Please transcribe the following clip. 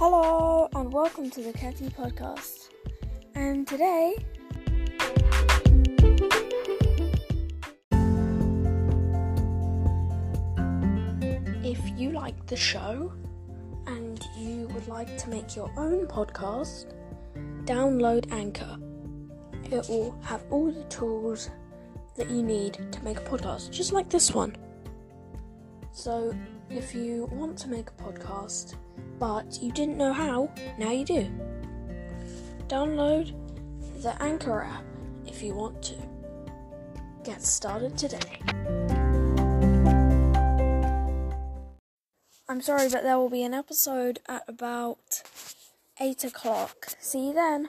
Hello and welcome to the Catty Podcast. And today, if you like the show and you would like to make your own podcast, download Anchor. It will have all the tools that you need to make a podcast, just like this one. So, if you want to make a podcast but you didn't know how, now you do. Download the Anchor app if you want to. Get started today. I'm sorry, but there will be an episode at about 8 o'clock. See you then.